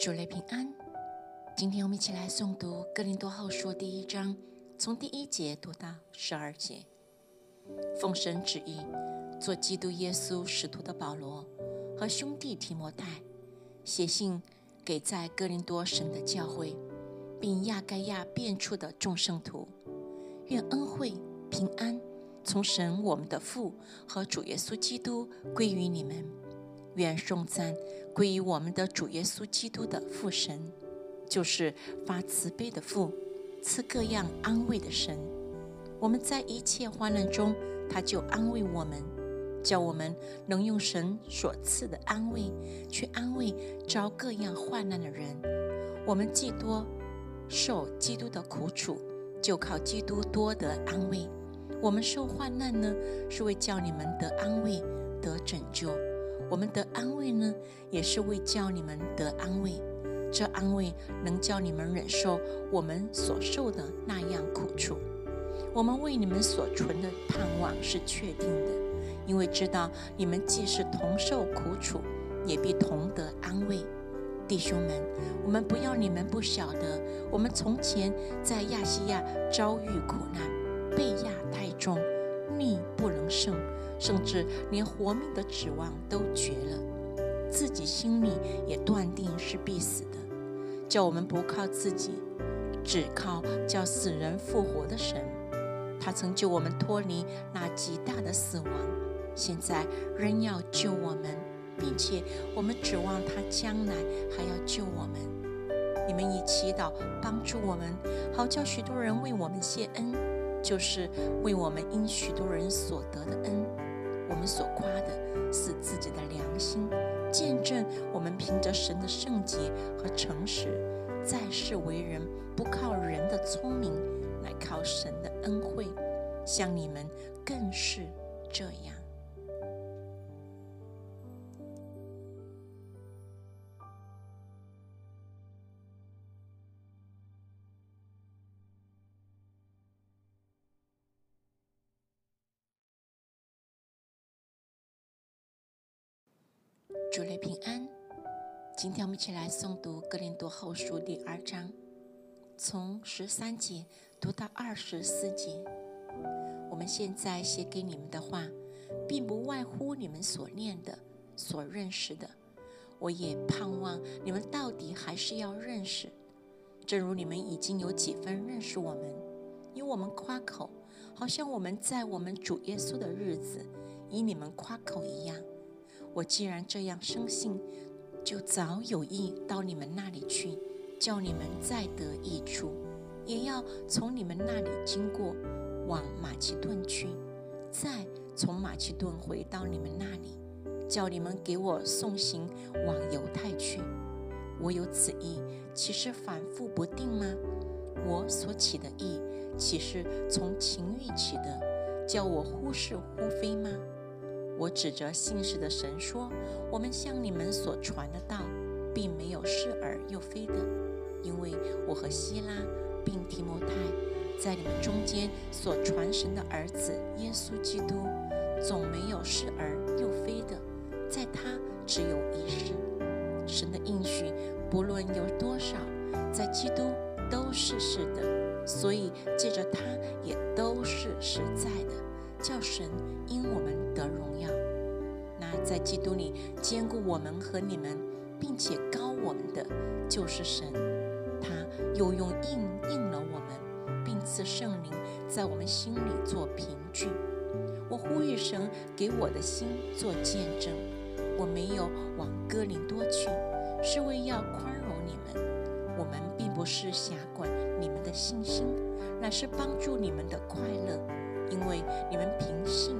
主内平安。今天我们一起来诵读《哥林多后书》第一章，从第一节读到十二节。奉神旨意，做基督耶稣使徒的保罗和兄弟提摩太，写信给在哥林多神的教会，并亚该亚变处的众圣徒，愿恩惠平安从神我们的父和主耶稣基督归于你们。愿颂赞。归于我们的主耶稣基督的父神，就是发慈悲的父，赐各样安慰的神。我们在一切患难中，他就安慰我们，叫我们能用神所赐的安慰去安慰遭各样患难的人。我们既多受基督的苦楚，就靠基督多得安慰。我们受患难呢，是为叫你们得安慰，得拯救。我们得安慰呢，也是为叫你们得安慰。这安慰能叫你们忍受我们所受的那样苦楚。我们为你们所存的盼望是确定的，因为知道你们既是同受苦楚，也必同得安慰。弟兄们，我们不要你们不晓得，我们从前在亚细亚遭遇苦难，被压太重，命不能胜。甚至连活命的指望都绝了，自己心里也断定是必死的，叫我们不靠自己，只靠叫死人复活的神。他曾救我们脱离那极大的死亡，现在仍要救我们，并且我们指望他将来还要救我们。你们以祈祷帮助我们，好叫许多人为我们谢恩，就是为我们因许多人所得的恩。我们所夸的是自己的良心，见证我们凭着神的圣洁和诚实，在世为人，不靠人的聪明，乃靠神的恩惠。像你们更是这样。主内平安。今天我们一起来诵读《格林多后书》第二章，从十三节读到二十四节。我们现在写给你们的话，并不外乎你们所念的、所认识的。我也盼望你们到底还是要认识，正如你们已经有几分认识我们，因我们夸口，好像我们在我们主耶稣的日子以你们夸口一样。我既然这样生信，就早有意到你们那里去，叫你们再得益处；也要从你们那里经过，往马其顿去，再从马其顿回到你们那里，叫你们给我送行往犹太去。我有此意，岂是反复不定吗？我所起的意，岂是从情欲起的，叫我忽是忽非吗？我指着信士的神说：“我们向你们所传的道，并没有是而又非的，因为我和希拉并提摩太在你们中间所传神的儿子耶稣基督，总没有是而又非的，在他只有一世。神的应许不论有多少，在基督都是是的，所以借着他也都是实在的，叫神因我们得荣耀。”那在基督里兼顾我们和你们，并且高我们的，就是神。他又用印印了我们，并赐圣灵在我们心里做凭据。我呼吁神给我的心做见证。我没有往哥林多去，是为要宽容你们。我们并不是辖管你们的信心，乃是帮助你们的快乐，因为你们凭信。